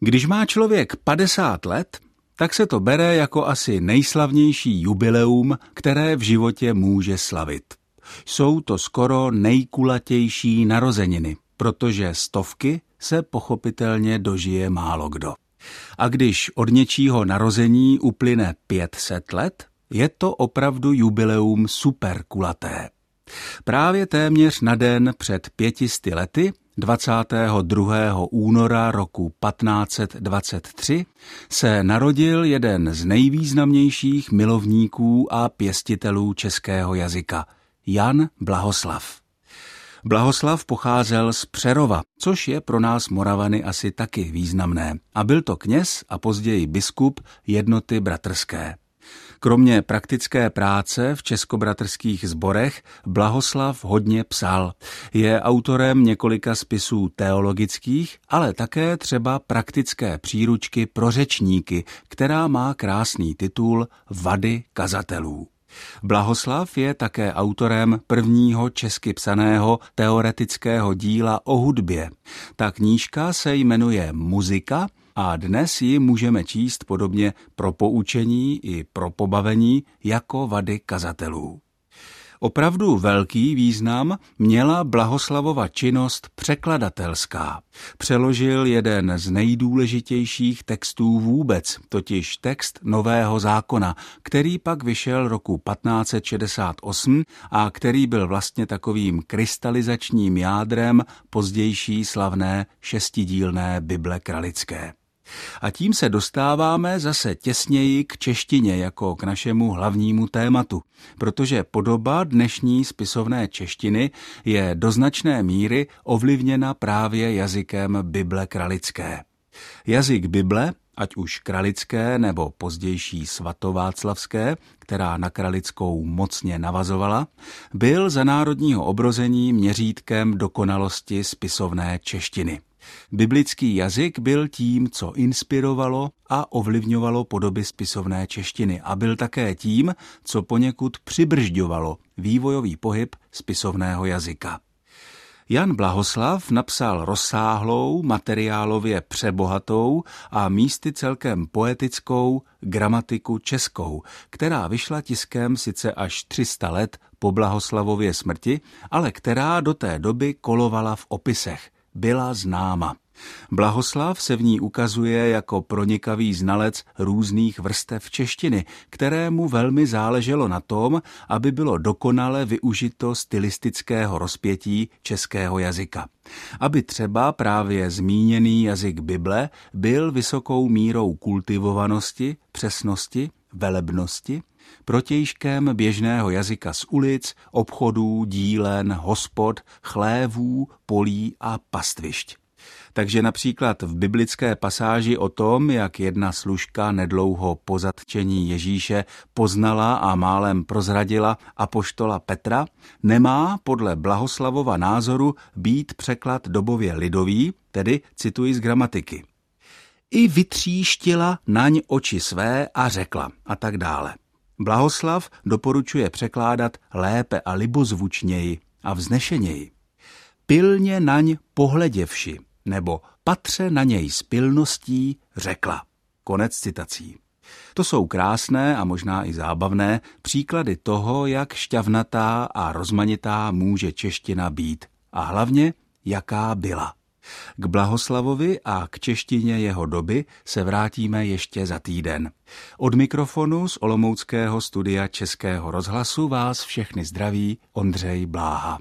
Když má člověk 50 let, tak se to bere jako asi nejslavnější jubileum, které v životě může slavit. Jsou to skoro nejkulatější narozeniny, protože stovky se pochopitelně dožije málo kdo. A když od něčího narození uplyne 500 let, je to opravdu jubileum superkulaté. Právě téměř na den před pětisty lety 22. února roku 1523 se narodil jeden z nejvýznamnějších milovníků a pěstitelů českého jazyka, Jan Blahoslav. Blahoslav pocházel z Přerova, což je pro nás Moravany asi taky významné, a byl to kněz a později biskup jednoty bratrské. Kromě praktické práce v českobratrských zborech Blahoslav hodně psal. Je autorem několika spisů teologických, ale také třeba praktické příručky pro řečníky, která má krásný titul Vady kazatelů. Blahoslav je také autorem prvního česky psaného teoretického díla o hudbě. Ta knížka se jmenuje Muzika a dnes ji můžeme číst podobně pro poučení i pro pobavení jako vady kazatelů. Opravdu velký význam měla Blahoslavova činnost překladatelská. Přeložil jeden z nejdůležitějších textů vůbec, totiž text Nového zákona, který pak vyšel roku 1568 a který byl vlastně takovým krystalizačním jádrem pozdější slavné šestidílné Bible kralické. A tím se dostáváme zase těsněji k češtině jako k našemu hlavnímu tématu, protože podoba dnešní spisovné češtiny je do značné míry ovlivněna právě jazykem Bible kralické. Jazyk Bible, ať už kralické nebo pozdější svatováclavské, která na kralickou mocně navazovala, byl za národního obrození měřítkem dokonalosti spisovné češtiny. Biblický jazyk byl tím, co inspirovalo a ovlivňovalo podoby spisovné češtiny a byl také tím, co poněkud přibržďovalo vývojový pohyb spisovného jazyka. Jan Blahoslav napsal rozsáhlou, materiálově přebohatou a místy celkem poetickou gramatiku českou, která vyšla tiskem sice až 300 let po Blahoslavově smrti, ale která do té doby kolovala v opisech – byla známa. Blahoslav se v ní ukazuje jako pronikavý znalec různých vrstev češtiny, kterému velmi záleželo na tom, aby bylo dokonale využito stylistického rozpětí českého jazyka. Aby třeba právě zmíněný jazyk Bible byl vysokou mírou kultivovanosti, přesnosti, velebnosti, protějškem běžného jazyka z ulic, obchodů, dílen, hospod, chlévů, polí a pastvišť. Takže například v biblické pasáži o tom, jak jedna služka nedlouho po zatčení Ježíše poznala a málem prozradila apoštola Petra, nemá podle Blahoslavova názoru být překlad dobově lidový, tedy cituji z gramatiky. I vytříštila naň oči své a řekla a tak dále. Blahoslav doporučuje překládat lépe a libozvučněji a vznešeněji. Pilně naň pohleděvši, nebo patře na něj s pilností řekla. Konec citací. To jsou krásné a možná i zábavné příklady toho, jak šťavnatá a rozmanitá může čeština být a hlavně, jaká byla. K Blahoslavovi a k češtině jeho doby se vrátíme ještě za týden. Od mikrofonu z Olomouckého studia Českého rozhlasu vás všechny zdraví Ondřej Bláha.